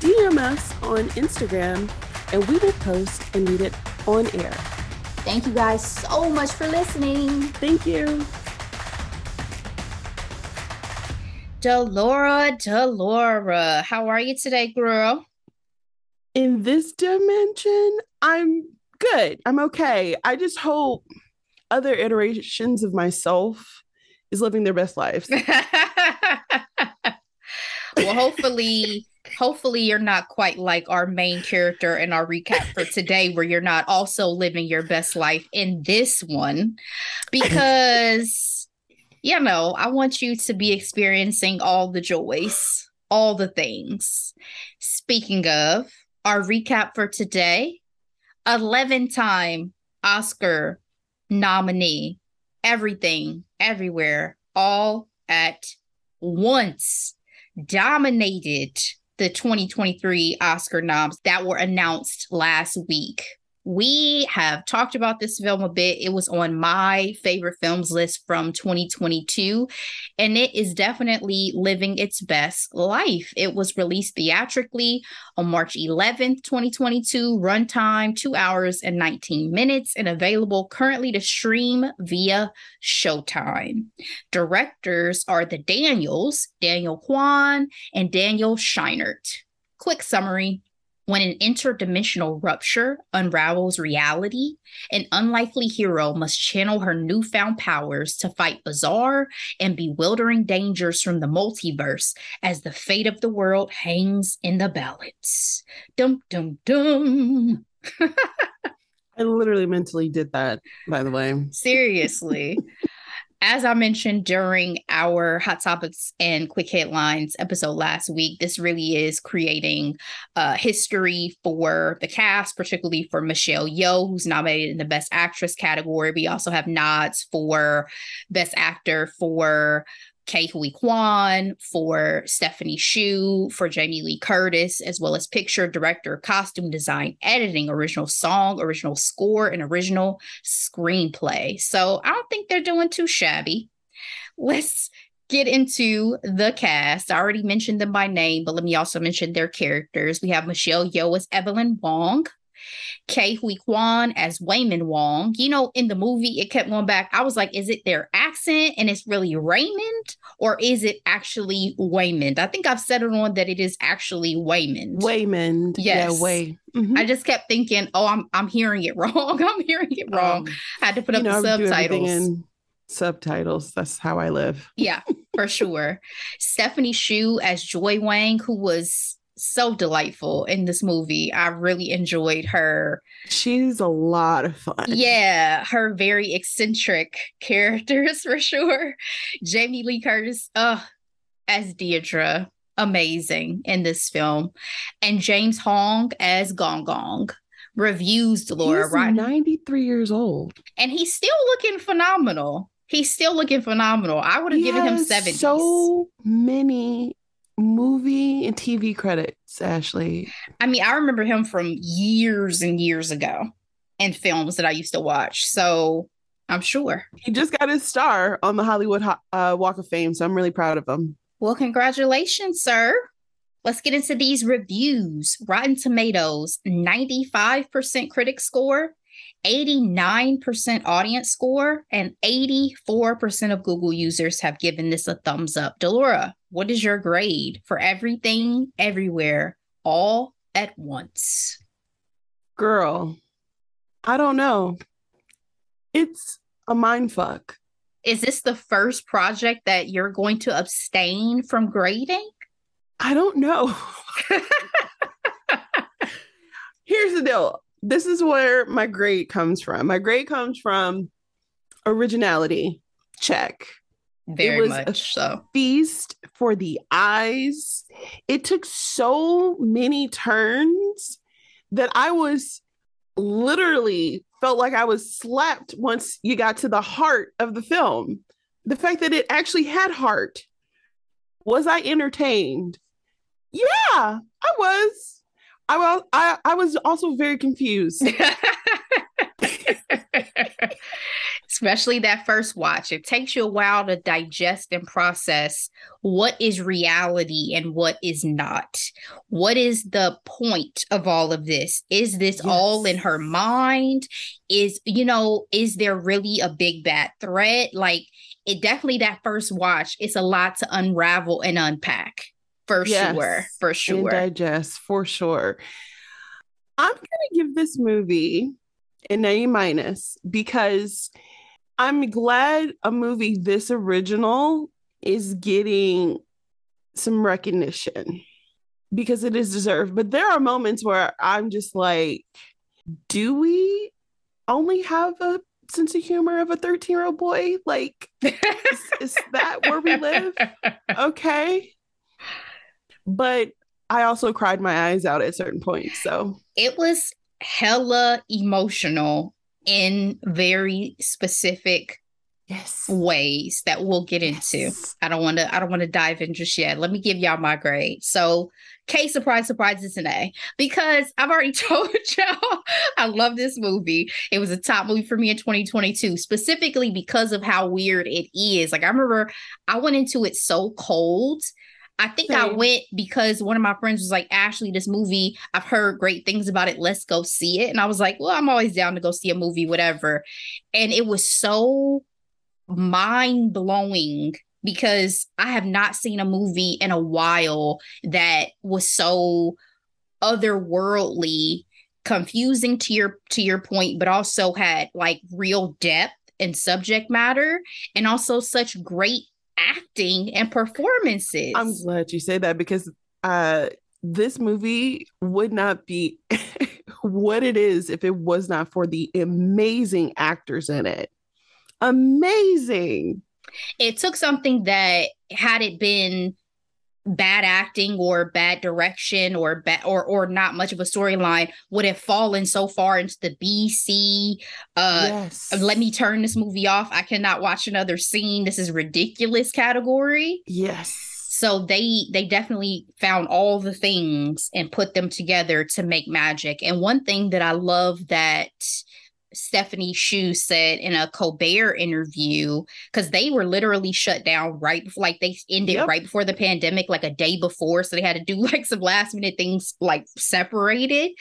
DM us on Instagram and we will post and read it on air. Thank you guys so much for listening. Thank you. Delora, Delora, how are you today, girl? In this dimension, I'm good. I'm okay. I just hope other iterations of myself is living their best lives. well, hopefully, hopefully you're not quite like our main character in our recap for today, where you're not also living your best life in this one, because you know I want you to be experiencing all the joys, all the things. Speaking of our recap for today, 11 time Oscar nominee, everything, everywhere, all at once, dominated the 2023 Oscar noms that were announced last week we have talked about this film a bit. It was on my favorite films list from 2022, and it is definitely living its best life. It was released theatrically on March 11th, 2022, runtime two hours and 19 minutes, and available currently to stream via Showtime. Directors are the Daniels, Daniel Kwan, and Daniel Scheinert. Quick summary when an interdimensional rupture unravels reality, an unlikely hero must channel her newfound powers to fight bizarre and bewildering dangers from the multiverse as the fate of the world hangs in the balance. Dum dum dum. I literally mentally did that, by the way. Seriously as I mentioned during our Hot Topics and Quick Headlines episode last week, this really is creating uh, history for the cast, particularly for Michelle Yeoh, who's nominated in the Best Actress category. We also have nods for Best Actor for Ke Huy Quan, for Stephanie Hsu, for Jamie Lee Curtis, as well as picture, director, costume design, editing, original song, original score, and original screenplay. So I don't think they're doing too shabby. Let's get into the cast. I already mentioned them by name, but let me also mention their characters. We have Michelle Yeoh as Evelyn Wong, Ke Huy Quan as Waymond Wong. You know, in the movie, it kept going back. I was like, is it their accent and it's really Raymond, or is it actually Waymond? I think I've settled on that it is actually Waymond. Waymond. Yes. Yeah, Way. Mm-hmm. I just kept thinking, oh, I'm I'm hearing it wrong. I'm hearing it wrong. Um, I had to put up know, the subtitles. subtitles. That's how I live. yeah, for sure. Stephanie Hsu as Joy Wang, who was so delightful in this movie. I really enjoyed her. She's a lot of fun. Yeah, her very eccentric characters for sure. Jamie Lee Curtis, uh, as Deirdre, amazing in this film. And James Hong as Gong Gong. Reviews, Laura, he's right? 93 years old. And he's still looking phenomenal. He's still looking phenomenal. I would have given him 70. So many movie and TV credits, Ashley? I mean, I remember him from years and years ago and films that I used to watch. So I'm sure. He just got his star on the Hollywood uh, Walk of Fame. So I'm really proud of him. Well, congratulations, sir. Let's get into these reviews. Rotten Tomatoes, 95% critic score, 89% audience score, and 84% of Google users have given this a thumbs up. Delora, what is your grade for everything, everywhere, all at once? Girl, I don't know. It's a mind fuck. Is this the first project that you're going to abstain from grading? I don't know. Here's the deal. This is where my grade comes from. My grade comes from originality. Check. Very it was much so. Feast for the eyes. It took so many turns that I was literally felt like I was slapped once you got to the heart of the film. The fact that it actually had heart. Was I entertained? Yeah, I was. I was I, I was also very confused. especially that first watch. It takes you a while to digest and process what is reality and what is not. What is the point of all of this? Is this yes. all in her mind? Is, you know, is there really a big bad threat? Like, it definitely that first watch, it's a lot to unravel and unpack for yes. sure. For sure. And digest for sure. I'm going to give this movie an A minus because I'm glad a movie this original is getting some recognition because it is deserved. But there are moments where I'm just like, do we only have a sense of humor of a 13 year old boy? Like, is, is that where we live? Okay. But I also cried my eyes out at certain points. So it was hella emotional in very specific yes ways that we'll get into. Yes. I don't want to I don't want to dive in just yet. Let me give y'all my grade. So K surprise surprise it's an A because I've already told y'all I love this movie. It was a top movie for me in 2022 specifically because of how weird it is. Like I remember I went into it so cold I think Same. I went because one of my friends was like, Ashley, this movie, I've heard great things about it. Let's go see it. And I was like, well, I'm always down to go see a movie, whatever. And it was so mind blowing because I have not seen a movie in a while that was so otherworldly, confusing to your to your point, but also had like real depth and subject matter and also such great acting and performances. I'm glad you say that because uh this movie would not be what it is if it was not for the amazing actors in it. Amazing. It took something that had it been bad acting or bad direction or bad or or not much of a storyline would have fallen so far into the BC uh yes. let me turn this movie off. I cannot watch another scene. This is ridiculous category. Yes. So they they definitely found all the things and put them together to make magic. And one thing that I love that Stephanie Hsu said in a Colbert interview because they were literally shut down right before, like they ended yep. right before the pandemic, like a day before. So they had to do like some last minute things like separated.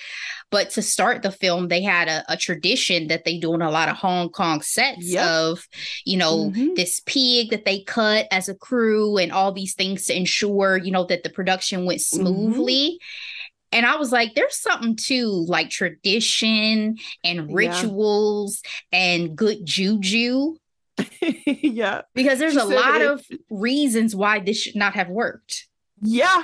But to start the film, they had a, a tradition that they do in a lot of Hong Kong sets yep. of, you know, mm-hmm. this pig that they cut as a crew and all these things to ensure, you know, that the production went mm-hmm. smoothly. Mm-hmm and I was like, there's something to like tradition and rituals yeah. and good juju. yeah. Because there's she a lot it, of reasons why this should not have worked. Yeah.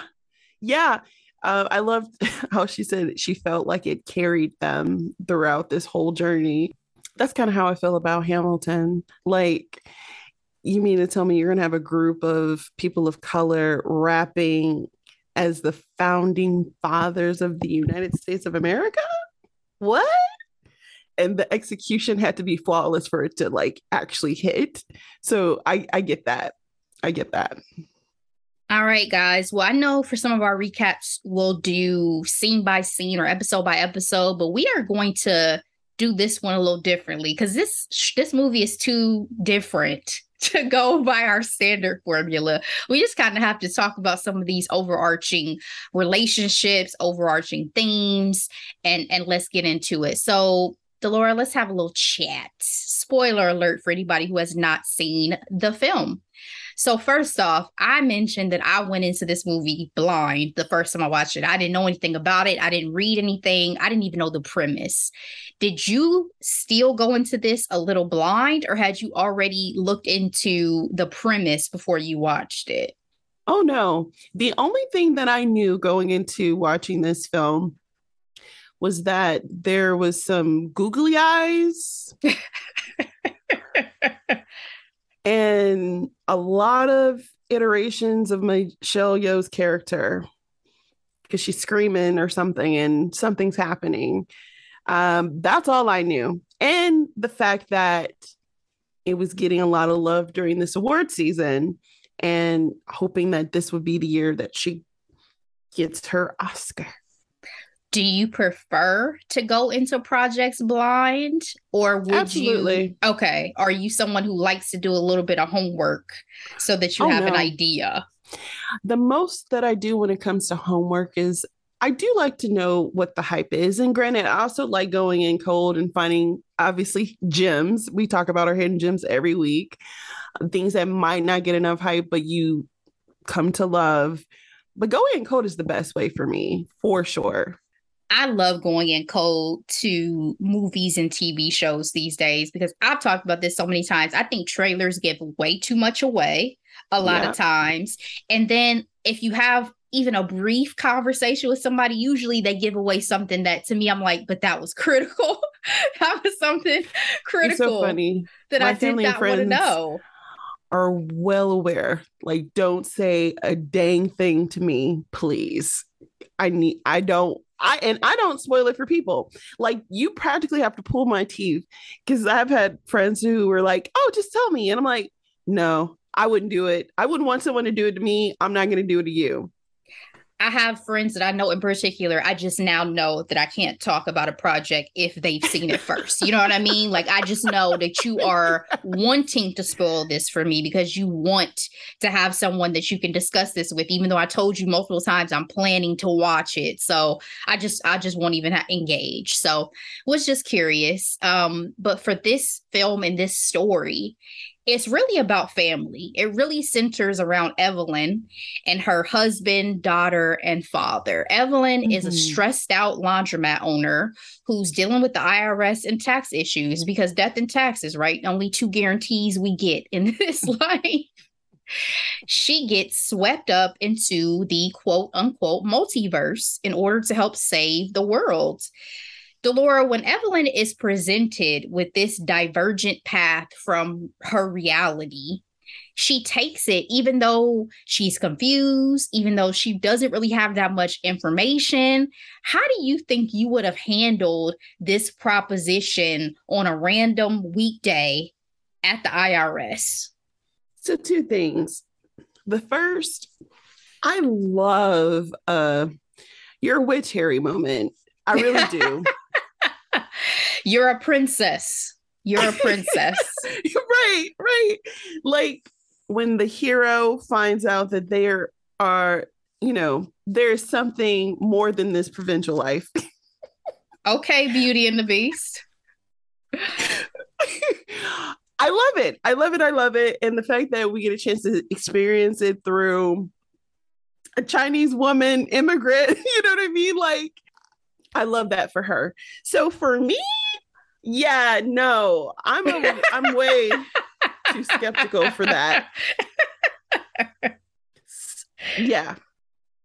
Yeah. Uh, I loved how she said she felt like it carried them throughout this whole journey. That's kind of how I feel about Hamilton. Like, you mean to tell me you're going to have a group of people of color rapping as the founding fathers of the United States of America? What? And the execution had to be flawless for it to like actually hit. So I I get that. I get that. All right, guys. Well, I know for some of our recaps, we'll do scene by scene or episode by episode, but we are going to do this one a little differently because this this movie is too different to go by our standard formula. We just kind of have to talk about some of these overarching relationships, overarching themes, and and let's get into it. So, Delora, let's have a little chat. Spoiler alert for anybody who has not seen the film. So first off, I mentioned that I went into this movie blind the first time I watched it. I didn't know anything about it. I didn't read anything. I didn't even know the premise. Did you still go into this a little blind or had you already looked into the premise before you watched it? Oh no. The only thing that I knew going into watching this film was that there was some googly eyes and a lot of iterations of Michelle Yeoh's character. because she's screaming or something and something's happening. Um, that's all I knew. And the fact that it was getting a lot of love during this award season and hoping that this would be the year that she gets her Oscar. Do you prefer to go into projects blind or would Absolutely. you Okay, are you someone who likes to do a little bit of homework so that you Oh, have an idea? The most that I do when it comes to homework is I do like to know what the hype is. And granted, I also like going in cold and finding obviously gems. We talk about our hidden gems every week, um, things that might not get enough hype, but you come to love. But going in cold is the best way for me, for sure. I love going in cold to movies and TV shows these days because I've talked about this so many times. I think trailers give way too much away a lot Yeah. of times. And then if you have even a brief conversation with somebody, usually they give away something that to me, I'm like, but that was critical. that was something critical so funny. that My I did not want to know. Are well aware. Like, don't say a dang thing to me, please. I need, I don't, I, and I don't spoil it for people. Like, you practically have to pull my teeth because I've had friends who were like, oh, just tell me. And I'm like, no, I wouldn't do it. I wouldn't want someone to do it to me. I'm not going to do it to you. I have friends that I know in particular. I just now know that I can't talk about a project if they've seen it first. You know what I mean? Like, I just know that you are wanting to spoil this for me because you want to have someone that you can discuss this with, even though I told you multiple times I'm planning to watch it. So I just, I just won't even engage. So was just curious. Um, but for this film and this story, it's really about family. It really centers around Evelyn and her husband, daughter, and father. Evelyn is a Mhm. stressed out laundromat owner who's dealing with the IRS and tax issues because death and taxes, right? Only two guarantees we get in this life. She gets swept up into the quote unquote multiverse in order to help save the world. Delora, when Evelyn is presented with this divergent path from her reality, she takes it even though she's confused, even though she doesn't really have that much information. How do you think you would have handled this proposition on a random weekday at the IRS? So, two things. The first, I love uh, your witch Harry moment. I really do. You're a princess. You're a princess. right, right. Like when the hero finds out that there are, you know, there's something more than this provincial life. okay, Beauty and the Beast. I love it. I love it. I love it. And the fact that we get a chance to experience it through a Chinese woman immigrant, you know what I mean? Like, I love that for her. So for me, yeah, no, I'm a, I'm way too skeptical for that. Yeah.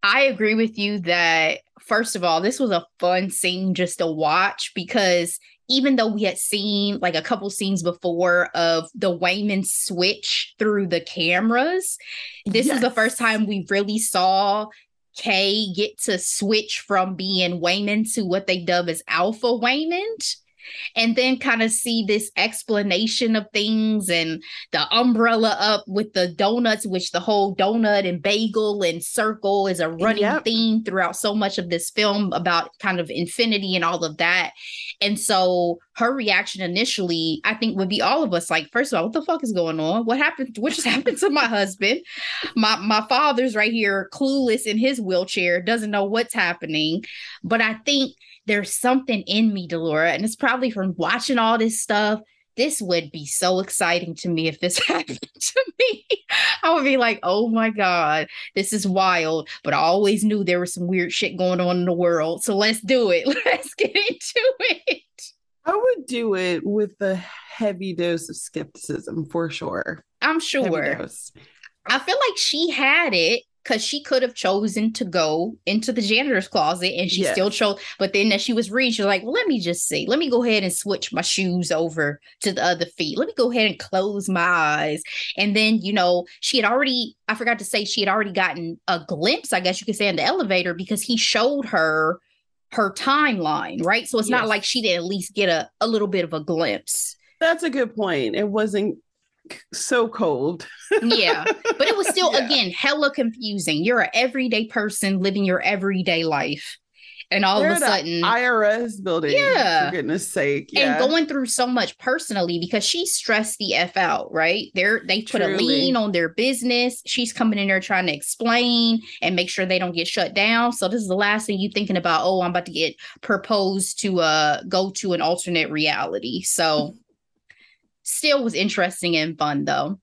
I agree with you that first of all, this was a fun scene just to watch because even though we had seen like a couple scenes before of the Waymond switch through the cameras, this is the first time we really saw Ke get to switch from being Waymond to what they dub as Alpha Waymond. And then kind of see this explanation of things and the umbrella up with the donuts, which the whole donut and bagel and circle is a running Yep. theme throughout so much of this film about kind of infinity and all of that. And so her reaction initially, I think, would be all of us like, first of all, what the fuck is going on? What happened? What just happened to my husband? My my father's right here, clueless in his wheelchair, doesn't know what's happening. But I think there's something in me, Delora, and it's probably from watching all this stuff. This would be so exciting to me if this happened to me. I would be like, oh my God, this is wild. But I always knew there was some weird shit going on in the world. So let's do it. Let's get into it. I would do it with a heavy dose of skepticism for sure. I'm sure. I feel like she had it because she could have chosen to go into the janitor's closet and she Yes. still chose. But then as she was reading, she was like, well, let me just see. Let me go ahead and switch my shoes over to the other feet. Let me go ahead and close my eyes. And then, you know, she had already, I forgot to say, she had already gotten a glimpse, I guess you could say, in the elevator because he showed her her timeline, right? So it's not like she didn't at least get a, a little bit of a glimpse. That's a good point. It wasn't so cold. Yeah. But it was still, Yeah. again, hella confusing. You're an everyday person living your everyday life. And all They're of a sudden, IRS building. Yeah. For goodness sake. Yeah. and going through so much personally because she stressed the F out, right? They're they put a Truly. lien on their business. She's coming in there trying to explain and make sure they don't get shut down. So this is the last thing you thinking about, oh, I'm about to get proposed to uh go to an alternate reality. So still was interesting and fun though.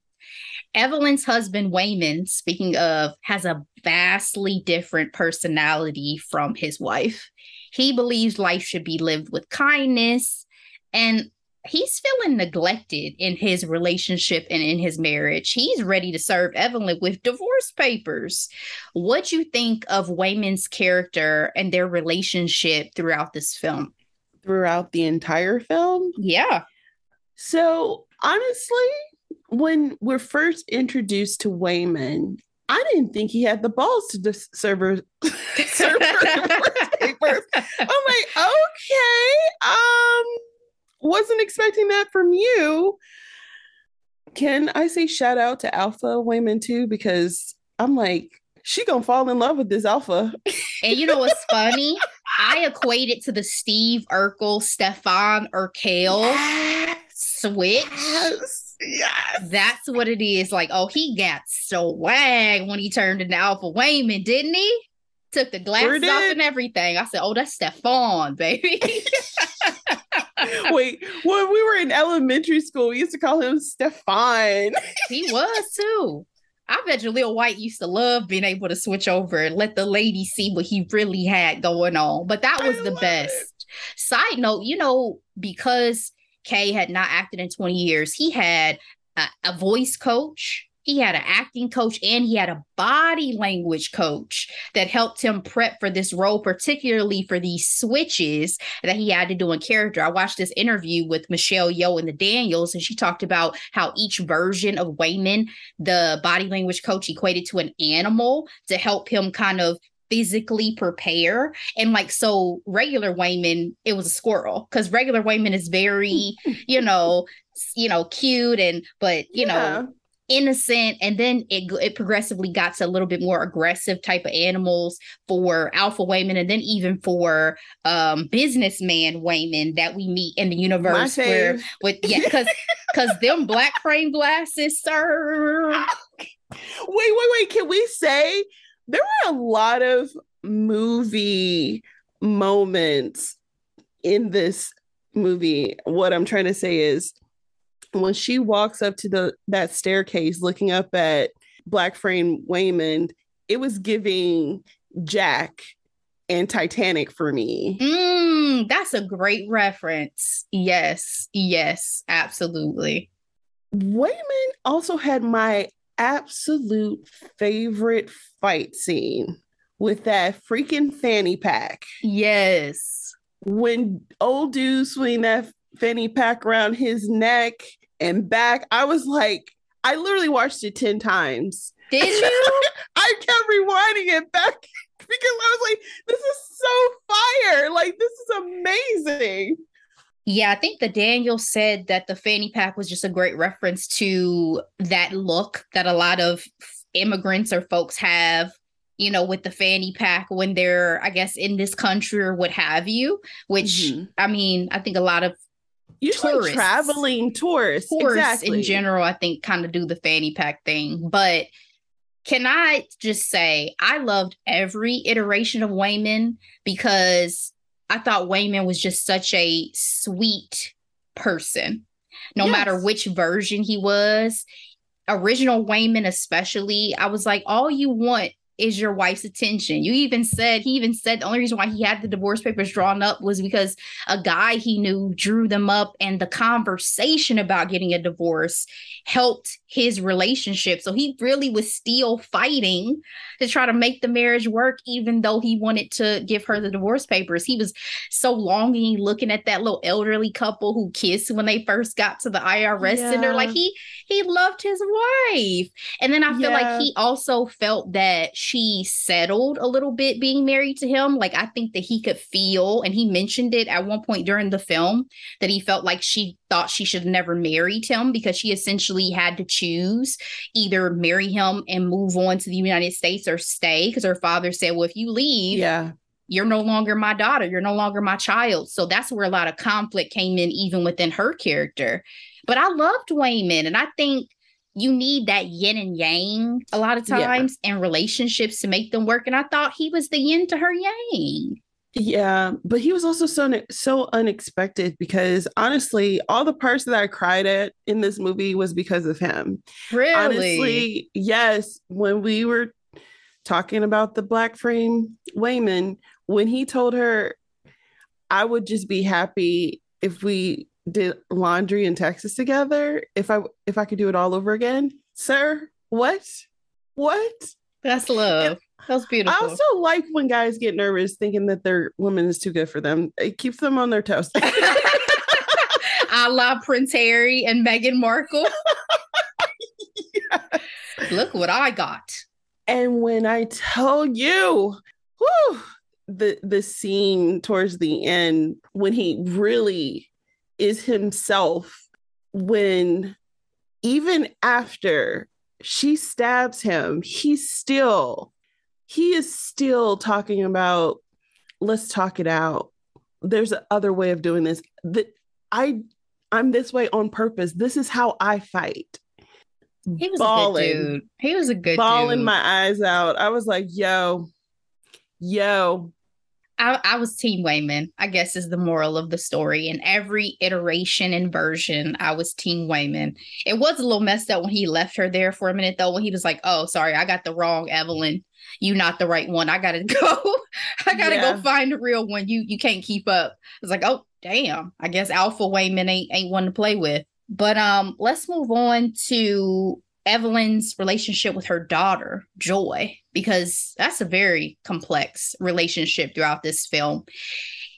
Evelyn's husband, Waymond, speaking of, has a vastly different personality from his wife. He believes life should be lived with kindness, and he's feeling neglected in his relationship and in his marriage. He's ready to serve Evelyn with divorce papers. What do you think of Waymond's character and their relationship throughout this film? throughout the entire film. Yeah. So honestly, when we're first introduced to Waymond, I didn't think he had the balls to just serve her, serve her papers. I'm like, okay, um, wasn't expecting that from you. Can I say shout out to Alpha Waymond too? Because I'm like, she gonna fall in love with this Alpha. And you know what's funny? I equate it to the Steve Urkel, Stefan Urquelle Yes, switch. yes, yes. That's what it is. Like, oh, he got swag when he turned into Alpha Waymond, didn't he? Took the glasses off and everything. I said, oh, that's Stefan, baby. Wait, when we were in elementary school, we used to call him Stefan. he was too. I bet you Jaleel White used to love being able to switch over and let the lady see what he really had going on. But that was I the best. Side note, you know, because Ke had not acted in 20 years, he had a, a voice coach, he had an acting coach, and he had a body language coach that helped him prep for this role, particularly for these switches that he had to do in character. I watched this interview with Michelle Yeoh and the Daniels, and she talked about how each version of Waymond, the body language coach, equated to an animal to help him kind of physically prepare. And like, so regular Waymond, it was a squirrel because regular Waymond is very, you know, you know, cute and, but, you Yeah. know, innocent and then it it progressively got to a little bit more aggressive type of animals for alpha waymond and then even for um businessman waymond that we meet in the universe where with yeah because because them black frame glasses sir Wait, wait, wait. Can we say there were a lot of movie moments in this movie? What I'm trying to say is when she walks up to the that staircase looking up at Black Frame Waymond, it was giving Jack and Titanic for me. mm, that's a great reference yes yes absolutely Waymond also had my absolute favorite fight scene with that freaking fanny pack. yes When old dude swing that fanny pack around his neck and back, I was like, I literally watched it 10 times. did you I kept rewinding it back because I was like, this is so fire. Like, this is amazing. Yeah, I think the Daniel said that the fanny pack was just a great reference to that look that a lot of immigrants or folks have, you know, with the fanny pack when they're, I guess, in this country or what have you. Which, Mhm. I mean, I think a lot of Usually Tourists. traveling tourists. tourists exactly. in general, I think, kind of do the fanny pack thing. But can I just say, I loved every iteration of Waymond because I thought Waymond was just such a sweet person, no Yes. matter which version he was. Original Waymond, especially, I was like, all you want is your wife's attention. You even said, he even said the only reason why he had the divorce papers drawn up was because a guy he knew drew them up, and the conversation about getting a divorce helped his relationship. So he really was still fighting to try to make the marriage work, even though he wanted to give her the divorce papers. He was so longing looking at that little elderly couple who kissed when they first got to the IRS Yeah. center. Like he he loved his wife. And then I feel Yeah. like he also felt that she settled a little bit being married to him. Like I think that he could feel, and he mentioned it at one point during the film, that he felt like she thought she should have never married him because she essentially had to choose either marry him and move on to the United States or stay because her father said, Well, if you leave, Yeah. you're no longer my daughter. You're no longer my child. So that's where a lot of conflict came in, even within her character. But I loved Waymond, and I think you need that yin and yang a lot of Yeah. times in relationships to make them work. And I thought he was the yin to her yang. Yeah, but he was also so so unexpected because honestly, all the parts that I cried at in this movie was because of him. Really? Honestly, yes, when we were talking about the black frame Waymond, when he told her I would just be happy if we did laundry in Texas together, if I if I could do it all over again. Sir, what? What? that's love. That was beautiful. I also like when guys get nervous thinking that their woman is too good for them. It keeps them on their toes. a la Prince Harry and Meghan Markle. Look what I got. and when I tell you, whew, the the scene towards the end when he really is himself, when even after she stabs him, he's still he is still talking about let's talk it out. There's another way of doing this. That I I'm this way on purpose. This is how I fight. He was Ballin'. a good dude. He was a good bawling dude. my eyes out. I was like, yo, yo. I, I was Team Waymond, I guess is the moral of the story. In every iteration and version, I was Team Waymond. It was a little messed up when he left her there for a minute, though, when he was like, Oh, sorry, I got the wrong Evelyn. You not the right one. I gotta go. I gotta Yeah. go find the real one. You you can't keep up. It's like, oh damn. I guess Alpha Waymond ain't ain't one to play with. But um, let's move on to Evelyn's relationship with her daughter, Joy, because that's a very complex relationship throughout this film.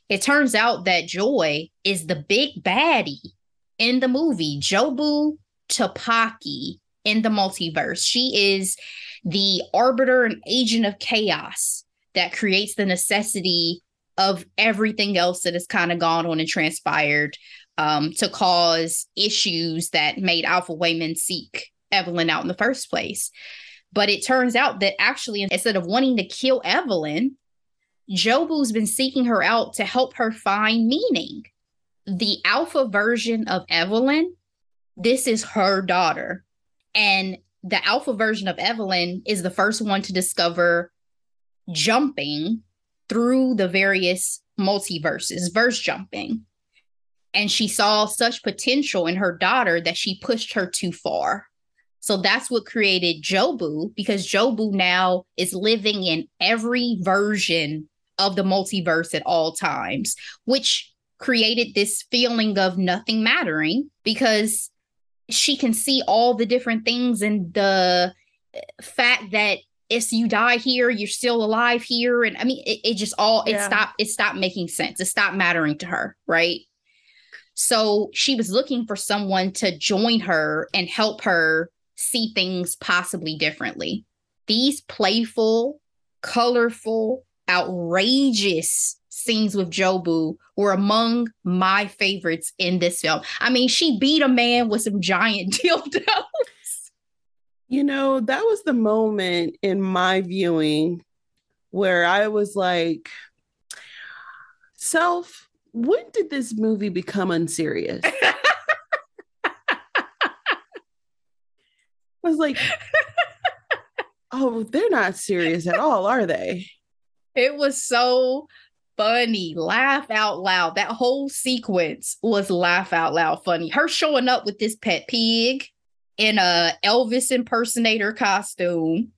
It turns out that Joy is the big baddie in the movie, Jobu Tupaki in the multiverse. She is the arbiter and agent of chaos that creates the necessity of everything else that has kind of gone on and transpired um, to cause issues that made Alpha Waymond seek Evelyn out in the first place. But it turns out that actually, instead of wanting to kill Evelyn, Jobu's been seeking her out to help her find meaning. The alpha version of Evelyn, this is her daughter. And the alpha version of Evelyn is the first one to discover jumping through the various multiverses, verse jumping. And she saw such potential in her daughter that she pushed her too far. So that's what created Jobu because Jobu now is living in every version of the multiverse at all times, which created this feeling of nothing mattering because she can see all the different things and the eh, fact that if you die here, you're still alive here. And I mean, it, it just all, it Yeah. stopped, it stopped making sense. It stopped mattering to her, right? So she was looking for someone to join her and help her see things possibly differently. These playful, colorful, outrageous scenes with Jobu were among my favorites in this film. I mean, she beat a man with some giant dildos. You know, that was the moment in my viewing where I was like, self, when did this movie become unserious? I was like, oh, they're not serious at all, are they? It was so funny. Laugh out loud. That whole sequence was laugh out loud funny. Her showing up with this pet pig in a Elvis impersonator costume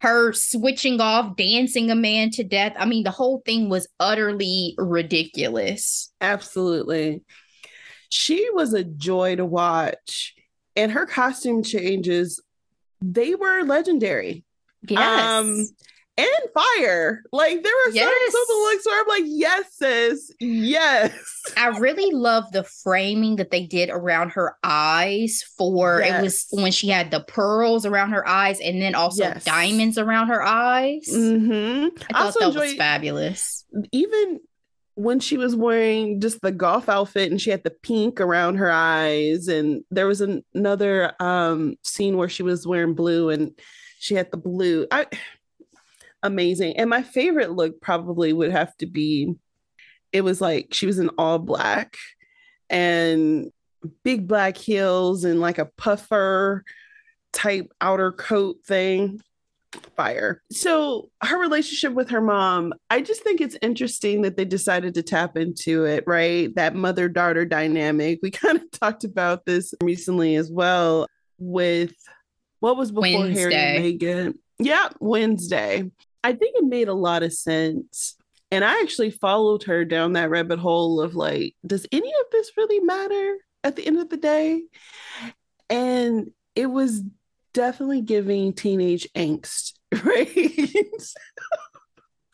her switching off, dancing a man to death. I mean, the whole thing was utterly ridiculous. Absolutely. She was a joy to watch. And her costume changes, they were legendary. Yes. Um, and fire. Like there were yes. some, some looks where I'm like, yes, sis, yes. I really love the framing that they did around her eyes. For yes. it was when she had the pearls around her eyes, and then also yes. diamonds around her eyes. Mm-hmm. I thought also that was fabulous. Even when she was wearing just the golf outfit and she had the pink around her eyes and there was an- another um scene where she was wearing blue and she had the blue i amazing. And my favorite look probably would have to be it was like she was in all black and big black heels and like a puffer type outer coat thing. Fire. So her relationship with her mom, I just think it's interesting that they decided to tap into it, right? That mother daughter dynamic. We kind of talked about this recently as well with what was before Wednesday. Harry and Meghan. Yeah, Wednesday. I think it made a lot of sense. And I actually followed her down that rabbit hole of like, does any of this really matter at the end of the day? And it was definitely giving teenage angst, right?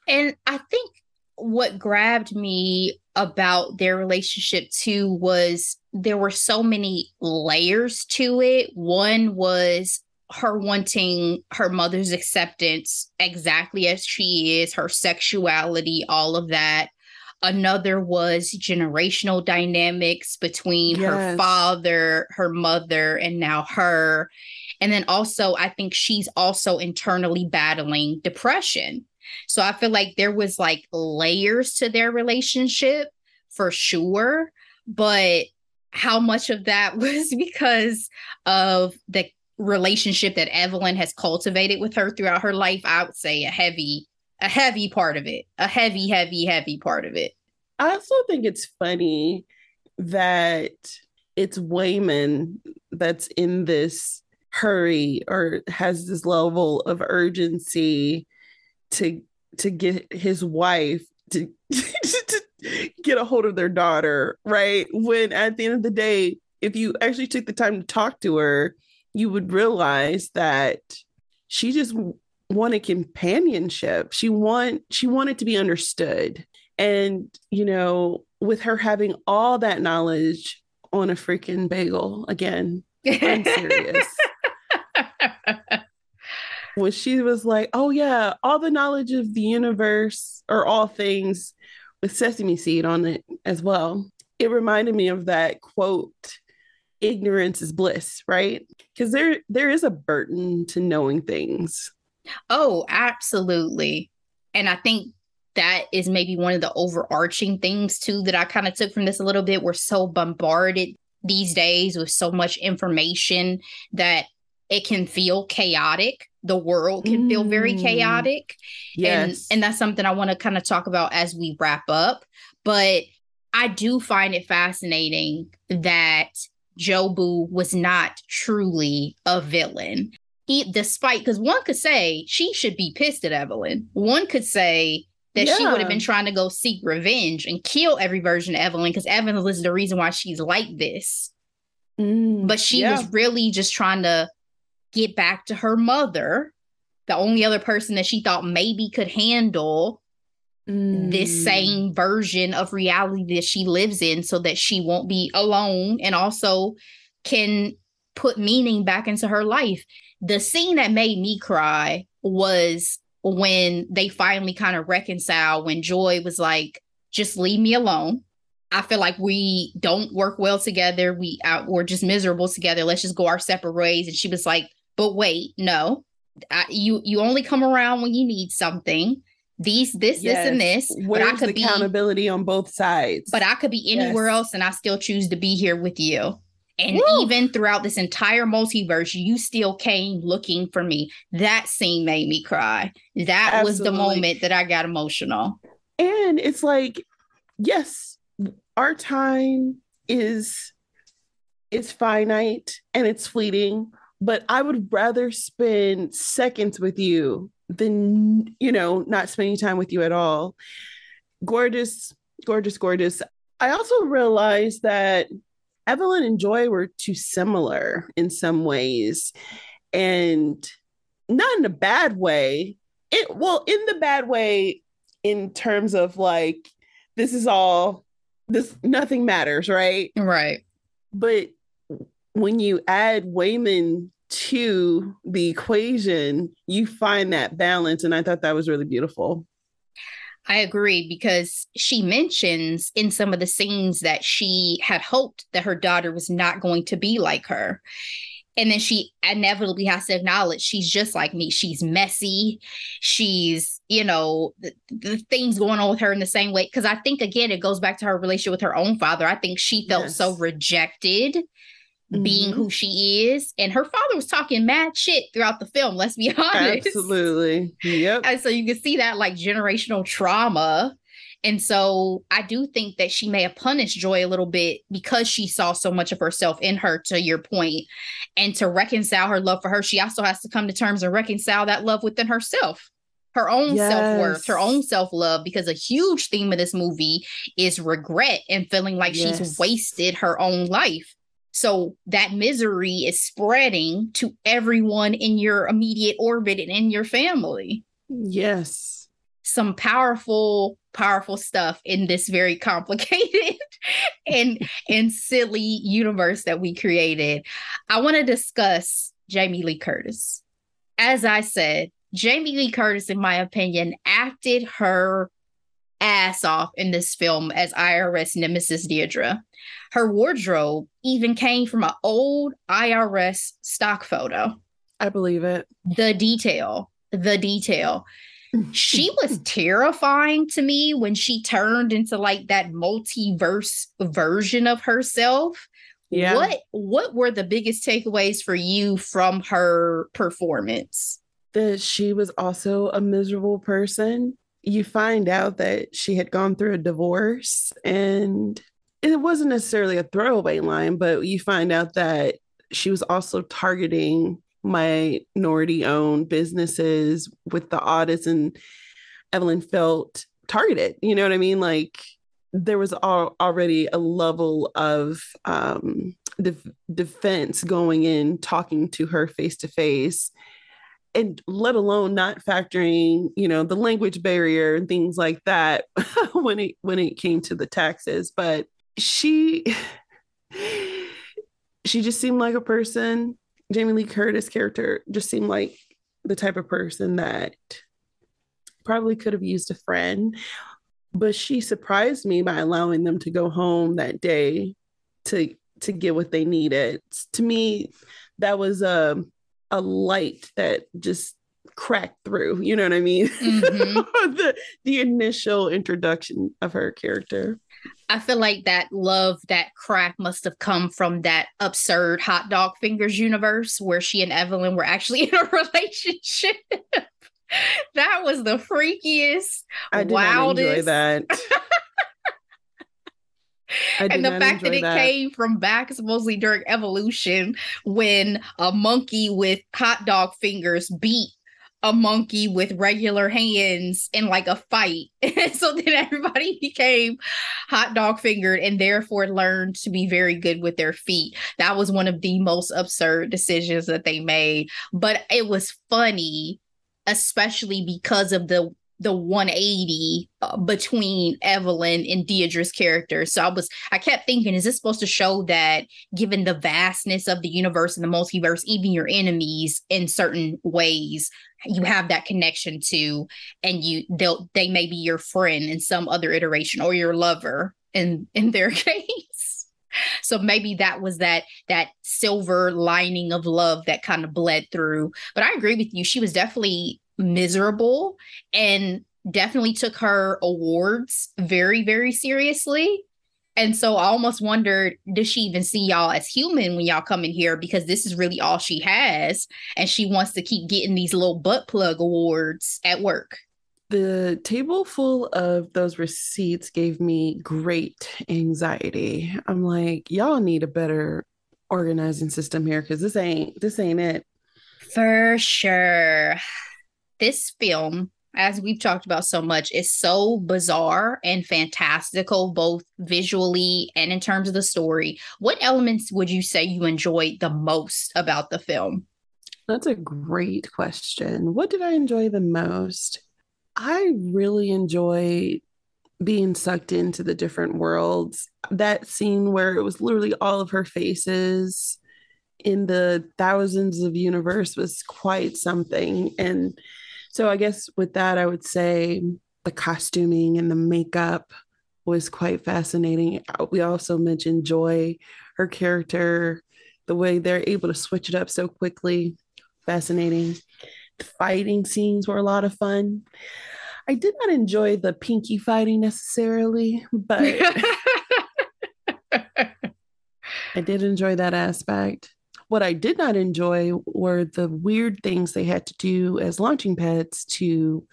and I think what grabbed me about their relationship too was there were so many layers to it. One was her wanting her mother's acceptance exactly as she is, her sexuality, all of that. Another was generational dynamics between yes. her father, her mother, and now her. And then also, I think she's also internally battling depression. So I feel like there was like layers to their relationship for sure. But how much of that was because of the relationship that Evelyn has cultivated with her throughout her life, I would say a heavy, a heavy part of it, a heavy, heavy, heavy part of it. I also think it's funny that it's Waymond that's in this hurry or has this level of urgency to to get his wife to, to get a hold of their daughter, right? When at the end of the day, if you actually took the time to talk to her, you would realize that she just wanted companionship. She want she wanted to be understood. And you know, with her having all that knowledge on a freaking bagel again, I'm serious. When she was like, "Oh yeah, all the knowledge of the universe or all things with sesame seed on it as well." It reminded me of that quote ignorance is bliss, right? Because there there is a burden to knowing things. Oh, absolutely. And I think that is maybe one of the overarching things too that I kind of took from this a little bit. We're so bombarded these days with so much information that it can feel chaotic. The world can feel very mm. chaotic. Yes. And, and that's something I want to kind of talk about as we wrap up. But I do find it fascinating that Jobu was not truly a villain. He, despite, because one could say she should be pissed at Evelyn. One could say that yeah. she would have been trying to go seek revenge and kill every version of Evelyn because Evelyn is the reason why she's like this. Mm, but she yeah. was really just trying to get back to her mother, the only other person that she thought maybe could handle mm. this same version of reality that she lives in so that she won't be alone and also can put meaning back into her life. The scene that made me cry was when they finally kind of reconcile when Joy was like, just leave me alone. I feel like we don't work well together. We out, we're just miserable together. Let's just go our separate ways. And she was like, but wait, no, I, you you only come around when you need something these this yes. this and this Where's but i could accountability be, on both sides but i could be anywhere yes. else and i still choose to be here with you and Woo! even throughout this entire multiverse you still came looking for me that scene made me cry that Absolutely. was the moment that i got emotional and it's like yes our time is is finite and it's fleeting but i would rather spend seconds with you than you know not spending time with you at all. Gorgeous gorgeous gorgeous. I also realized that evelyn and joy were too similar in some ways and not in a bad way. It well in the bad way in terms of like this is all this nothing matters right? Right. But when you add Waymond to the equation, you find that balance. And I thought that was really beautiful. I agree because she mentions in some of the scenes that she had hoped that her daughter was not going to be like her. And then she inevitably has to acknowledge she's just like me. She's messy. She's, you know, the, the things going on with her in the same way. Because I think, again, it goes back to her relationship with her own father. I think she felt yes. so rejected mm-hmm. being who she is. And her father was talking mad shit throughout the film, let's be honest. Absolutely. Yep. And so you can see that like generational trauma. And so I do think that she may have punished Joy a little bit because she saw so much of herself in her, to your point. And to reconcile her love for her, she also has to come to terms and reconcile that love within herself her own yes. self-worth, her own self-love because a huge theme of this movie is regret and feeling like yes. she's wasted her own life. So that misery is spreading to everyone in your immediate orbit and in your family. Yes. Some powerful, powerful stuff in this very complicated and and silly universe that we created. I want to discuss Jamie Lee Curtis. As I said, Jamie Lee Curtis, in my opinion, acted her ass off in this film as IRS nemesis Deirdre. Her wardrobe even came from an old IRS stock photo. I believe it. The detail, the detail. she was terrifying to me when she turned into like that multiverse version of herself. Yeah. What what were the biggest takeaways for you from her performance? That she was also a miserable person. You find out that she had gone through a divorce and it wasn't necessarily a throwaway line, but you find out that she was also targeting minority owned businesses with the audits and Evelyn felt targeted. You know what I mean? Like there was all, already a level of um, def- defense going in, talking to her face to face, and let alone not factoring, you know, the language barrier and things like that when it when it came to the taxes. But she she just seemed like a person jamie lee curtis character just seemed like the type of person that probably could have used a friend but she surprised me by allowing them to go home that day to to get what they needed to me that was a a light that just cracked through you know what i mean mm-hmm. the the initial introduction of her character I feel like that love, that crack must have come from that absurd hot dog fingers universe where she and Evelyn were actually in a relationship. that was the freakiest, I did wildest. enjoy that. And the fact that it that. came from back supposedly during evolution when a monkey with hot dog fingers beat a monkey with regular hands in like a fight. So then everybody became hot dog fingered and therefore learned to be very good with their feet. That was one of the most absurd decisions that they made. But it was funny, especially because of the the 180 uh, between Evelyn and Deidre's character. So I was, I kept thinking, is this supposed to show that given the vastness of the universe and the multiverse, even your enemies in certain ways you have that connection to and you they'll they may be your friend in some other iteration or your lover in in their case. So maybe that was that that silver lining of love that kind of bled through. But i agree with you. She was definitely miserable and definitely took her awards very very seriously and so I almost wondered, does she even see y'all as human when y'all come in here? Because this is really all she has. And she wants to keep getting these little butt plug awards at work. The table full of those receipts gave me great anxiety. I'm like, y'all need a better organizing system here because this ain't this ain't it. For sure. This film as we've talked about so much, is so bizarre and fantastical, both visually and in terms of the story. What elements would you say you enjoyed the most about the film? That's a great question. What did I enjoy the most? I really enjoyed being sucked into the different worlds. That scene where it was literally all of her faces in the thousands of universe was quite something. And so I guess with that, I would say the costuming and the makeup was quite fascinating. Uh, we also mentioned Joy, her character, the way they're able to switch it up so quickly, fascinating. The fighting scenes were a lot of fun. I did not enjoy the pinky fighting necessarily, but I did enjoy that aspect. What I did not enjoy were the weird things they had to do as launching pads to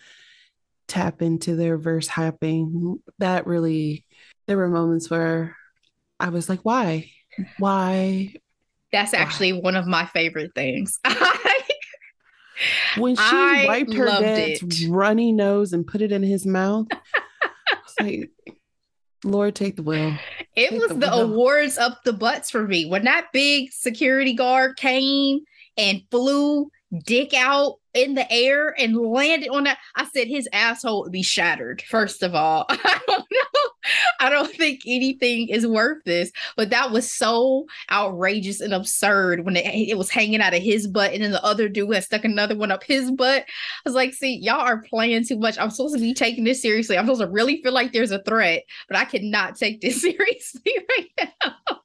tap into their verse hopping. That really, there were moments where I was like, why? Why? That's actually why? one of my favorite things. when she I wiped her dad's it. runny nose and put it in his mouth, like, Lord, take the wheel. It was the, the awards up the butts for me. When that big security guard came and flew dick out in the air and landed on that. I said his asshole would be shattered. First of all, I don't know. I don't think anything is worth this. But that was so outrageous and absurd when it, it was hanging out of his butt, and then the other dude had stuck another one up his butt. I was like, see, y'all are playing too much. I'm supposed to be taking this seriously. I'm supposed to really feel like there's a threat, but I cannot take this seriously right now.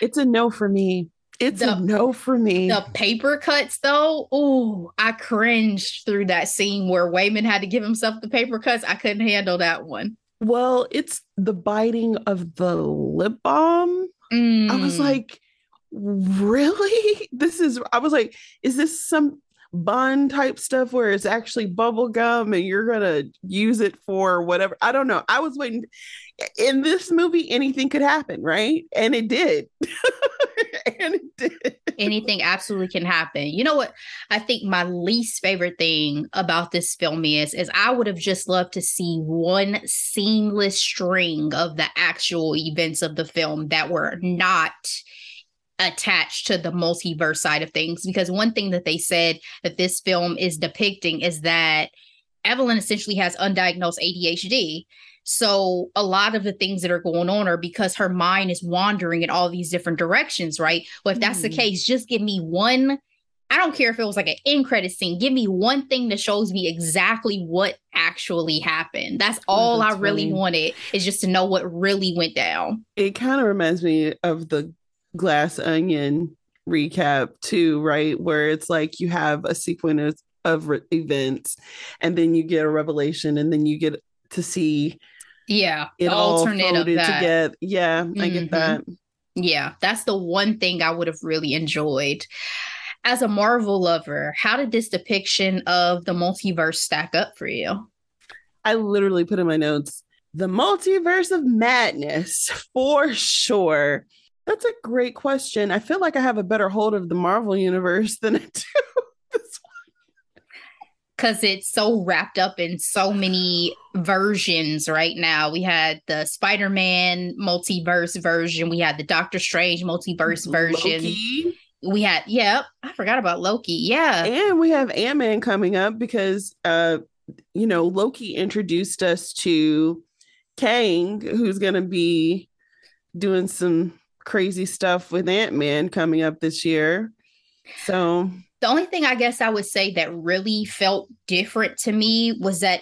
It's a no for me. It's the, a no for me. The paper cuts, though, oh, I cringed through that scene where Waymond had to give himself the paper cuts. I couldn't handle that one. Well, it's the biting of the lip balm. Mm. I was mm. like, really? This is, I was like, is this some bun type stuff where it's actually bubble gum and you're gonna use it for whatever. I don't know. I was waiting. In this movie, anything could happen, right? And it did. and it did. Anything absolutely can happen. You know what? I think my least favorite thing about this film is is I would have just loved to see one seamless string of the actual events of the film that were not attached to the multiverse side of things because one thing that they said that this film is depicting is that Evelyn essentially has undiagnosed ADHD. So a lot of the things that are going on are because her mind is wandering in all these different directions, right? Well, if that's mm. the hmm. case, just give me one. I don't care if it was like an end credit scene. Give me one thing that shows me exactly what actually happened. That's all oh, that's I really funny. wanted is just to know what really went down. It kind of reminds me of the glass onion recap too, right? Where it's like you have a sequence of re- events and then you get a revelation and then you get to see yeah it all folded together yeah mm-hmm. i get mm-hmm. that yeah that's the one thing i would have really enjoyed as a marvel lover how did this depiction of the multiverse stack up for you i literally put in my notes the multiverse of madness for sure that's a great question. I feel like I have a better hold of the Marvel universe than I do. Because it's so wrapped up in so many versions right now. We had the Spider Man multiverse version, we had the Doctor Strange multiverse version. Loki. We had, yeah, I forgot about Loki. Yeah. And we have Ant Man coming up because, uh, you know, Loki introduced us to Kang, who's going to be doing some crazy stuff with Ant Man coming up this year. So the only thing I guess I would say that really felt different to me was that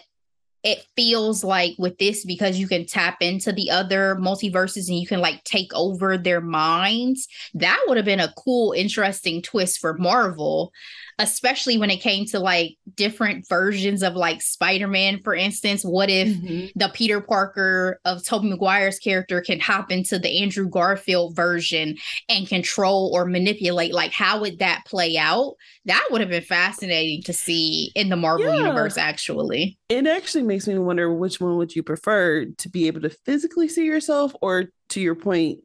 it feels like with this because you can tap into the other multiverses and you can like take over their minds that would have been a cool interesting twist for marvel especially when it came to like different versions of like Spider-Man, for instance. What if mm-hmm. the Peter Parker of Tobey Maguire's character can hop into the Andrew Garfield version and control or manipulate? Like, how would that play out? That would have been fascinating to see in the Marvel yeah. universe, actually. It actually makes me wonder which one would you prefer to be able to physically see yourself or to your point,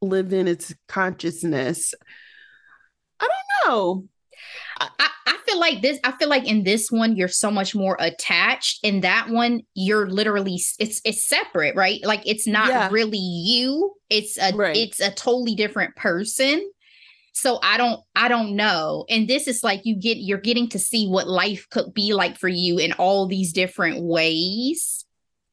live in its consciousness. I don't know. I, I feel like this. I feel like in this one you're so much more attached. In that one, you're literally it's it's separate, right? Like it's not yeah. really you. It's a right. it's a totally different person. So I don't I don't know. And this is like you get you're getting to see what life could be like for you in all these different ways.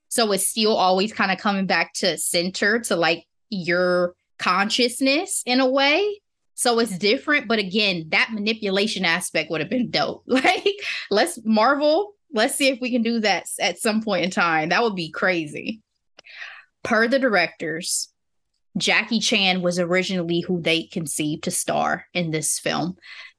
So it's still always kind of coming back to center to like your consciousness in a way so it's different, but again, that manipulation aspect would have been dope. Like, let's Marvel, let's see if we can do that at some point in time. That would be crazy. Per the directors, Jackie Chan was originally who they conceived to star in this film.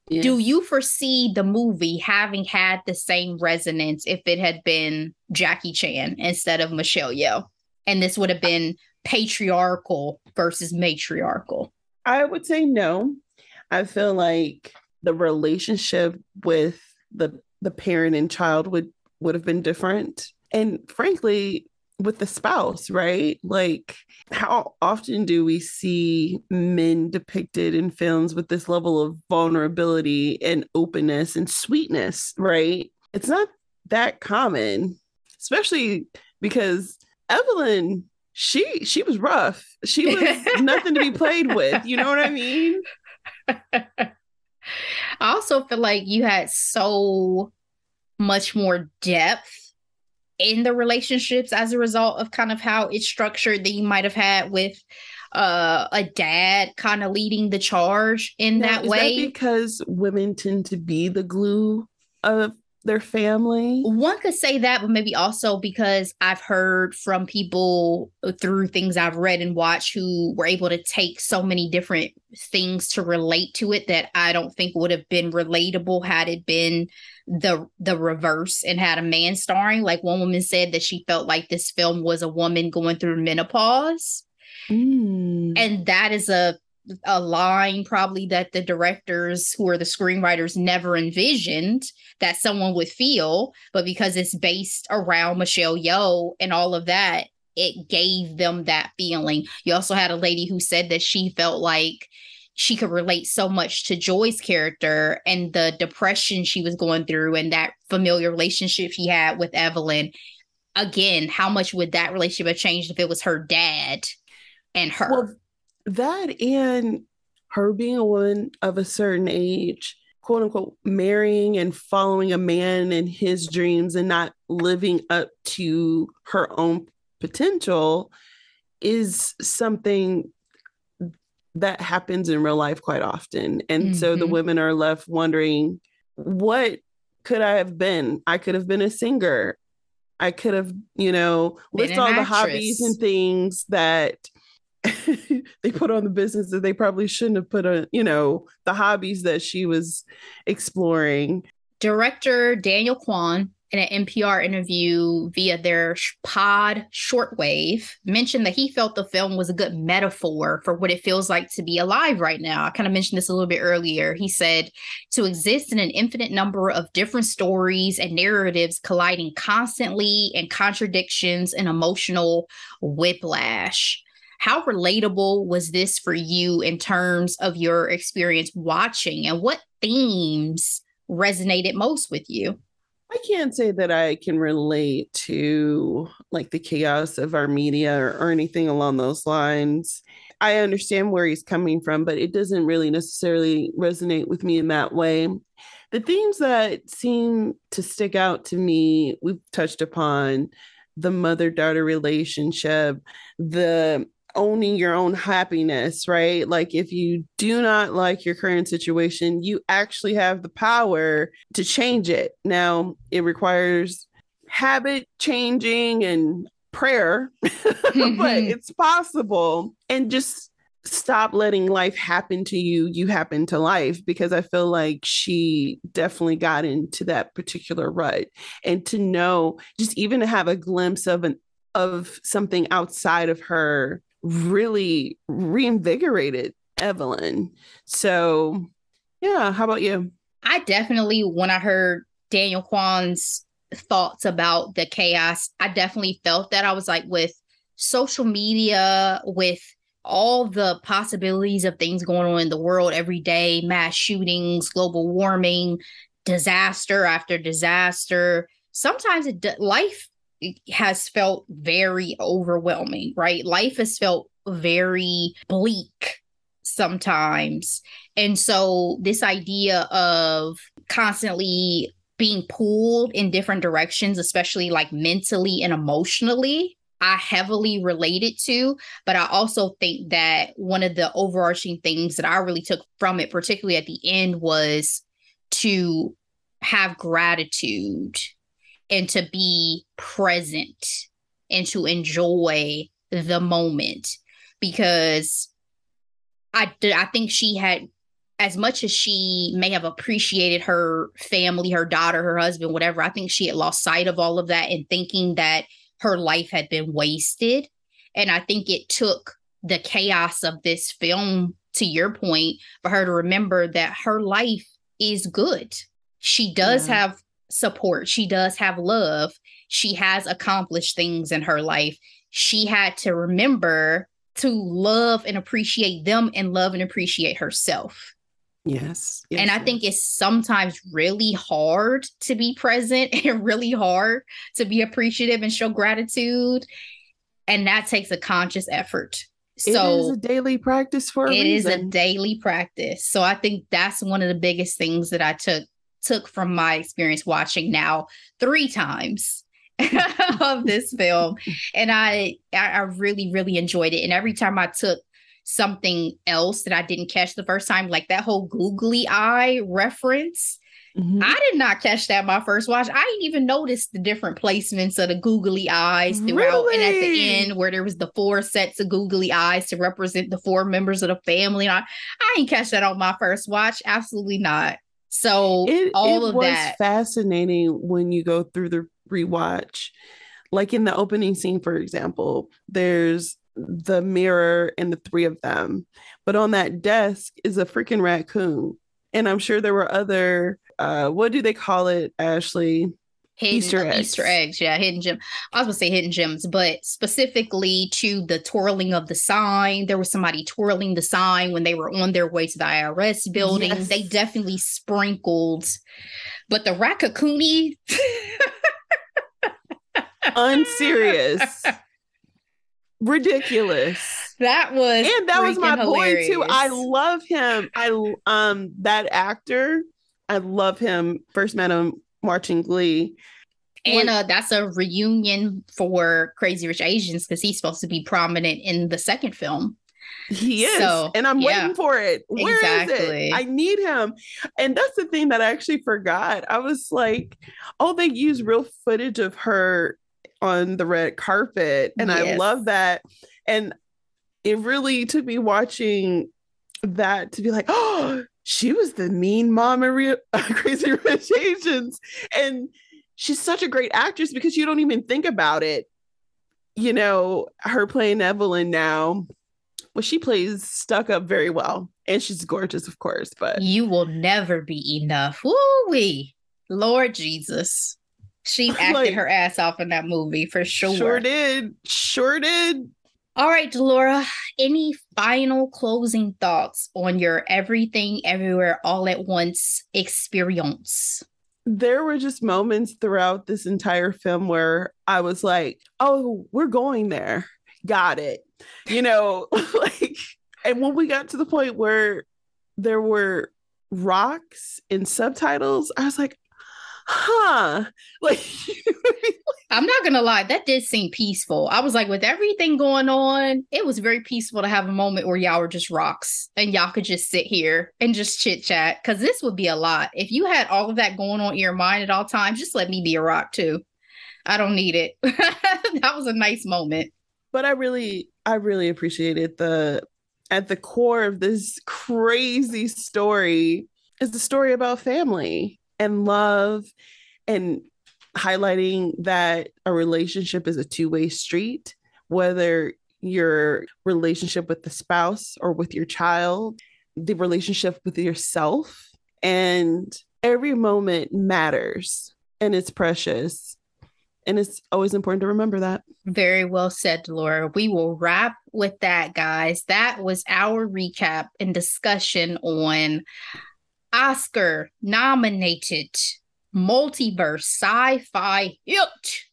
Yes. Do you foresee the movie having had the same resonance if it had been Jackie Chan instead of Michelle Yeoh? And this would have been patriarchal versus matriarchal. I would say no. I feel like the relationship with the the parent and child would would have been different. And frankly, with the spouse, right? Like how often do we see men depicted in films with this level of vulnerability and openness and sweetness, right? It's not that common, especially because Evelyn she she was rough. She was nothing to be played with. You know what I mean? I also feel like you had so much more depth in the relationships as a result of kind of how it's structured that you might have had with uh, a dad kind of leading the charge in now, that way. That because women tend to be the glue of their family? One could say that, but maybe also because I've heard from people through things I've read and watched who were able to take so many different things to relate to it that I don't think would have been relatable had it been the the reverse and had a man starring. Like one woman said that she felt like this film was a woman going through menopause. Mm. And that is a a line probably that the directors who are the screenwriters never envisioned that someone would feel but because it's based around michelle yeoh and all of that it gave them that feeling. You also had a lady who said that she felt like she could relate so much to joy's character and the depression she was going through and that familiar relationship she had with evelyn. Again how much would that relationship have changed if it was her dad and her? Well, that and her being a woman of a certain age, quote unquote, marrying and following a man and his dreams and not living up to her own potential is something that happens in real life quite often. And mm-hmm. so the mm-hmm. women are left wondering, what could I have been? I could have been a singer. I could have, you know, list all actress. the hobbies and things that they put on the business that they probably shouldn't have put on, you know, the hobbies that she was exploring. Director Daniel Kwan in an NPR interview via their pod shortwave mentioned that he felt the film was a good metaphor for what it feels like to be alive right now. I kind of mentioned this a little bit earlier. He said to exist in an infinite number of different stories and narratives colliding constantly and contradictions and emotional whiplash. How relatable was this for you in terms of your experience watching and what themes resonated most with you? I can't say that I can relate to like the chaos of our media or, or, anything along those lines. I understand where he's coming from, but it doesn't really necessarily resonate with me in that way. The themes that seem to stick out to me, we've touched upon the mother daughter relationship, the owning your own happiness, right? Like if you do not like your current situation, you actually have the power to change it. Now, it requires habit changing and prayer, but mm-hmm. it's possible. And just stop letting life happen to you you happen to life because i feel like she definitely got into that particular rut and to know just even to have a glimpse of an of something outside of her really reinvigorated Evelyn. So, yeah, how about you? I definitely, when I heard Daniel Kwan's thoughts about the chaos, I definitely felt that. I was like, with social media, with all the possibilities of things going on in the world every day mass shootings global warming disaster after disaster sometimes it life has felt very overwhelming right? Life has felt very bleak sometimes. And so this idea of constantly being pulled in different directions especially like mentally and emotionally I heavily related to, but I also think that one of the overarching things that I really took from it, particularly at the end, was to have gratitude and to be present and to enjoy the moment because I I think she had as much as she may have appreciated her family, her daughter, her husband, whatever, I think she had lost sight of all of that and thinking that her life had been wasted. And I think it took the chaos of this film, to your point, for her to remember that her life is good. She does yeah. have support, she does have love, she has accomplished things in her life. She had to remember to love and appreciate them and love and appreciate herself. Yes. yes and I yes. think it's sometimes really hard to be present and really hard to be appreciative and show gratitude. And that takes a conscious effort. So it is a daily practice for a it reason. is a daily practice. So I think that's one of the biggest things that I took took from my experience watching now three times of this film. And I I really, really enjoyed it. And every time I took something else that I didn't catch the first time, like that whole googly eye reference. Mm-hmm. I did not catch that my first watch. I didn't even notice the different placements of the googly eyes throughout. Really? And at the end, where there was the four sets of googly eyes to represent the four members of the family. I, I didn't catch that on my first watch. Absolutely not. So it, all it of was that fascinating when you go through the rewatch. Like in the opening scene, for example, there's the mirror and the three of them. But on that desk is a freaking raccoon. And I'm sure there were other uh what do they call it, Ashley? Hidden, Easter eggs. Easter eggs, yeah, hidden gem. I was gonna say hidden gems, but specifically to the twirling of the sign. There was somebody twirling the sign when they were on their way to the IRS building. Yes. They definitely sprinkled, but the raccoon unserious ridiculous. That was and that was my hilarious. boy too. I love him. I um that actor. I love him. First met him watching Glee. And uh, that's a reunion for Crazy Rich Asians because he's supposed to be prominent in the second film. He is, so, and I'm yeah, waiting for it. Where exactly. is it? I need him. And that's the thing that I actually forgot. I was like, oh, they use real footage of her on the red carpet. And yes. I love that. And it really took me watching that to be like, oh, she was the mean mom in Re- Crazy Rich Asians. And she's such a great actress because you don't even think about it. You know, her playing Evelyn now. Well, she plays stuck up very well. And she's gorgeous, of course. But you will never be enough. Woo wee. Lord Jesus. She acted like, her ass off in that movie for sure. Sure did. Sure did. All right, Delora, any final closing thoughts on your everything, everywhere, all at once experience? There were just moments throughout this entire film where I was like, oh, we're going there. Got it. You know, like, and when we got to the point where there were rocks in subtitles, I was like, huh like i'm not gonna lie that did seem peaceful. I was like with everything going on it was very peaceful to have a moment where y'all were just rocks and y'all could just sit here and just chit chat because this would be a lot. If you had all of that going on in your mind at all times just let me be a rock too. I don't need it. That was a nice moment. But i really i really appreciated the at the core of this crazy story is the story about family and love and highlighting that a relationship is a two-way street whether your relationship with the spouse or with your child the relationship with yourself and every moment matters and it's precious And it's always important to remember that. Very well said, Laura. We will wrap with that, guys. That was our recap and discussion on Oscar nominated multiverse sci fi hit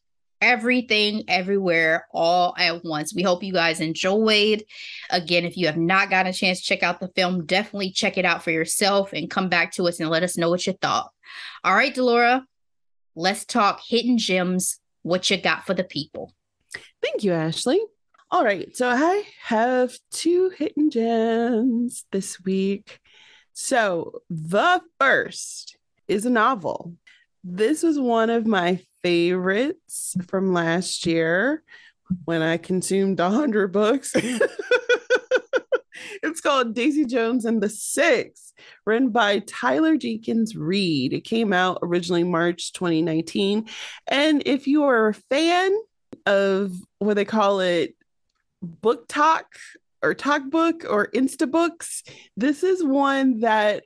everything everywhere all at once. We hope you guys enjoyed. Again, if you have not gotten a chance to check out the film, definitely check it out for yourself and come back to us and let us know what you thought. All right, Delora, let's talk hidden gems. What you got for the people? Thank you, Ashley. All right, so I have two hidden gems this week. So the first is a novel. This was one of my favorites from last year when I consumed 100 books. it's called Daisy Jones and the Six, written by Taylor Jenkins Reid. It came out originally March 2019. And if you are a fan of what they call it, book talk or talk book or insta books this is one that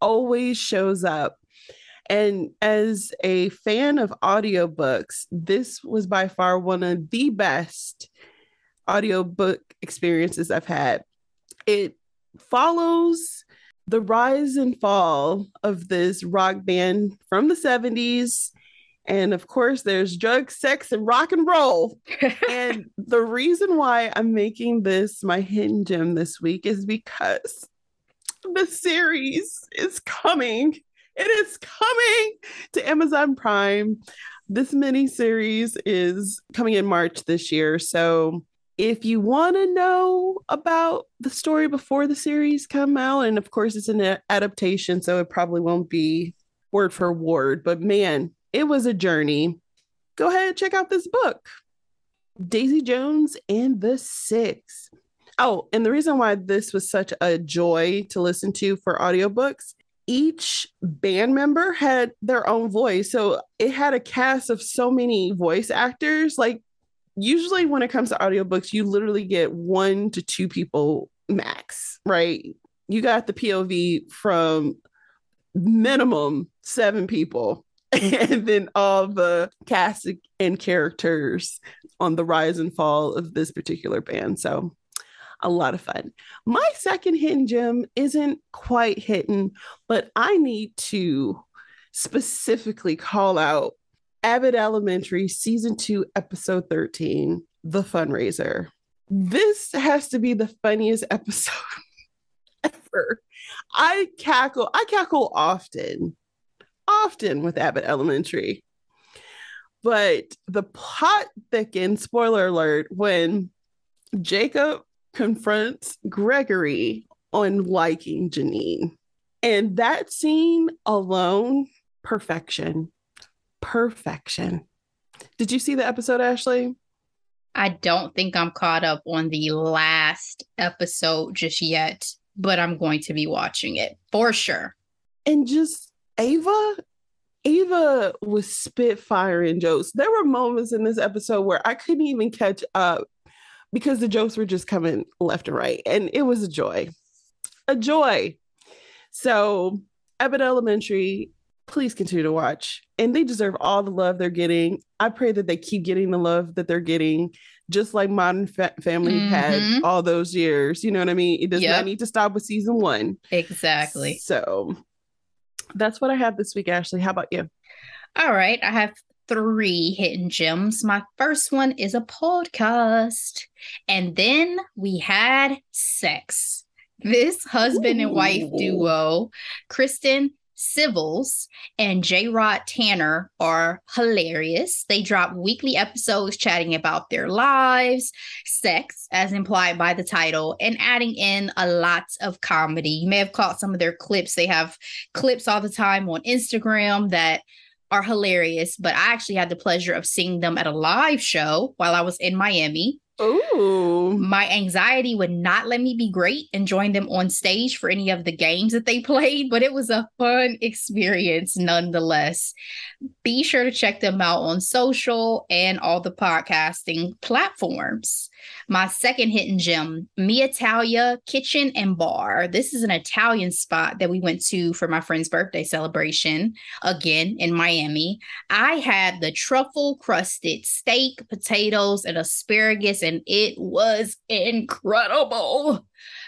always shows up and as a fan of audiobooks this was by far one of the best audiobook experiences i've had it follows the rise and fall of this rock band from the 70s and of course, there's drugs, sex, and rock and roll. and the reason why I'm making this my hidden gem this week is because the series is coming. It is coming to Amazon Prime. This mini series is coming in March this year. So if you want to know about the story before the series come out, and of course it's an adaptation, so it probably won't be word for word, but man, it was a journey. Go ahead and check out this book, Daisy Jones and the Six. Oh, and the reason why this was such a joy to listen to for audiobooks, each band member had their own voice. So it had a cast of so many voice actors. Like, usually when it comes to audiobooks, you literally get one to two people max, right? You got the POV from minimum seven people and then all the cast and characters on the rise and fall of this particular band. So a lot of fun. My second hidden gem isn't quite hidden, but I need to specifically call out Abbott Elementary season two, episode 13, The Fundraiser. This has to be the funniest episode ever. I cackle, I cackle often often with Abbott Elementary. But the plot thickens, spoiler alert, when Jacob confronts Gregory on liking Janine. And that scene alone, perfection. Perfection. Did you see the episode, Ashley? I don't think I'm caught up on the last episode just yet, but I'm going to be watching it for sure. And just Ava, Ava was spitfiring jokes. There were moments in this episode where I couldn't even catch up because the jokes were just coming left and right. And it was a joy. A joy. So, Abbott Elementary, please continue to watch. And they deserve all the love they're getting. I pray that they keep getting the love that they're getting, just like Modern Fa- Family mm-hmm. had all those years. You know what I mean? It does yep. not need to stop with season one. Exactly. So, that's what I have this week, Ashley. How about you? All right. I have three hidden gems. My first one is a podcast. And then we had sex. This husband Ooh. and wife duo, Kristen Civils and J Rod Tanner are hilarious. They drop weekly episodes chatting about their lives, sex, as implied by the title, and adding in a lot of comedy. You may have caught some of their clips. They have clips all the time on Instagram that are hilarious, but I actually had the pleasure of seeing them at a live show while I was in Miami. Ooh. My anxiety would not let me be great and join them on stage for any of the games that they played, but it was a fun experience nonetheless. Be sure to check them out on social and all the podcasting platforms. My second hidden gem, Mi'talia Kitchen and Bar. This is an Italian spot that we went to for my friend's birthday celebration, again in Miami. I had the truffle crusted steak, potatoes, and asparagus, and it was incredible.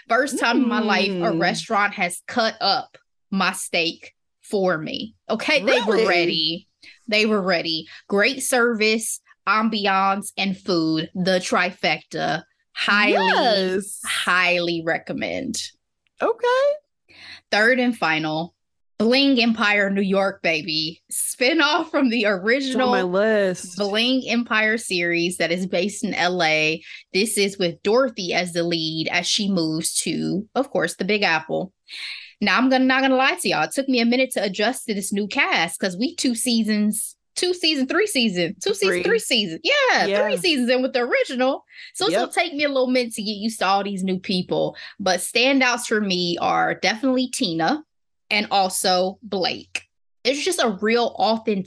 First time mm. in my life a Mm. restaurant has cut up my steak for me. Okay, they were ready. They were ready. Great service, ambiance, and food. The trifecta. Highly, Yes. highly recommend. Okay. Third and final, Bling Empire New York, baby. Spin-off from the original my list. Bling Empire series that is based in LA. This is with Dorothy as the lead as she moves to, of course, the Big Apple. Now I'm gonna not gonna lie to y'all. It took me a minute to adjust to this new cast because we two seasons, two season, three season, two season, Three. three seasons. Yeah, Yeah. three seasons in with the original. So it's Yep. gonna take me a little minute to get used to all these new people. But standouts for me are definitely Tina and also Blake. There's just a real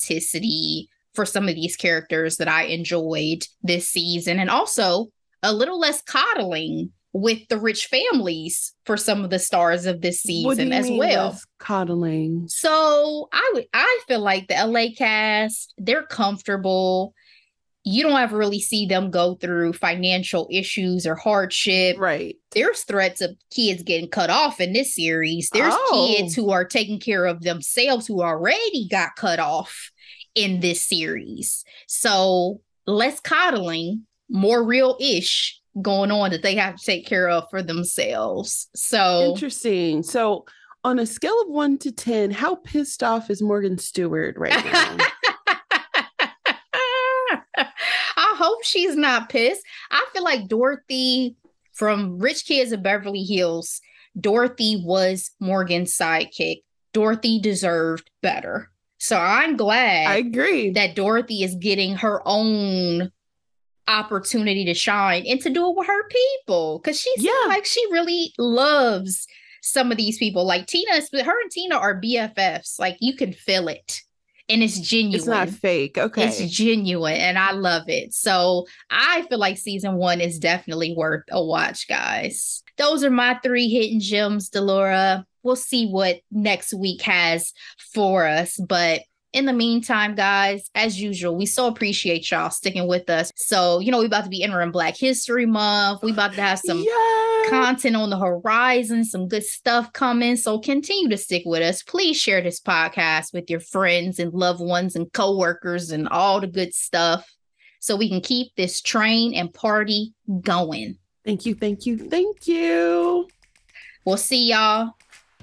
authenticity for some of these characters that I enjoyed this season, and also a little less coddling with the rich families for some of the stars of this season as well. Coddling. So I would I feel like the LA cast, they're comfortable. You don't ever really see them go through financial issues or hardship. Right. There's threats of kids getting cut off in this series. There's Oh. kids who are taking care of themselves who already got cut off in this series. So less coddling, more real ish going on that they have to take care of for themselves. So Interesting. So, on a scale of one to 10, how pissed off is Morgan Stewart right now? I hope she's not pissed. I feel like Dorothy from Rich Kids of Beverly Hills, Dorothy was Morgan's sidekick. Dorothy deserved better. So I'm glad I agree. that Dorothy is getting her own opportunity to shine and to do it with her people because she seems Yeah. like she really loves some of these people. Like Tina, But her and Tina are BFFs. Like you can feel it, and it's genuine. it's not fake. Okay. It's genuine and I love it. So I feel like season one is definitely worth a watch, guys. Those are my three hidden gems, Delora. We'll see what next week has for us. But in the meantime, guys, as usual, we so appreciate y'all sticking with us. So, you know, we about to be entering Black History Month. We about to have some yeah. content on the horizon, some good stuff coming. So continue to stick with us. Please share this podcast with your friends and loved ones and coworkers and all the good stuff so we can keep this train and party going. Thank you. Thank you. Thank you. We'll see y'all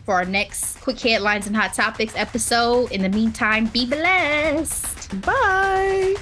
for our next quick headlines and hot topics episode. In the meantime, be blessed. Bye.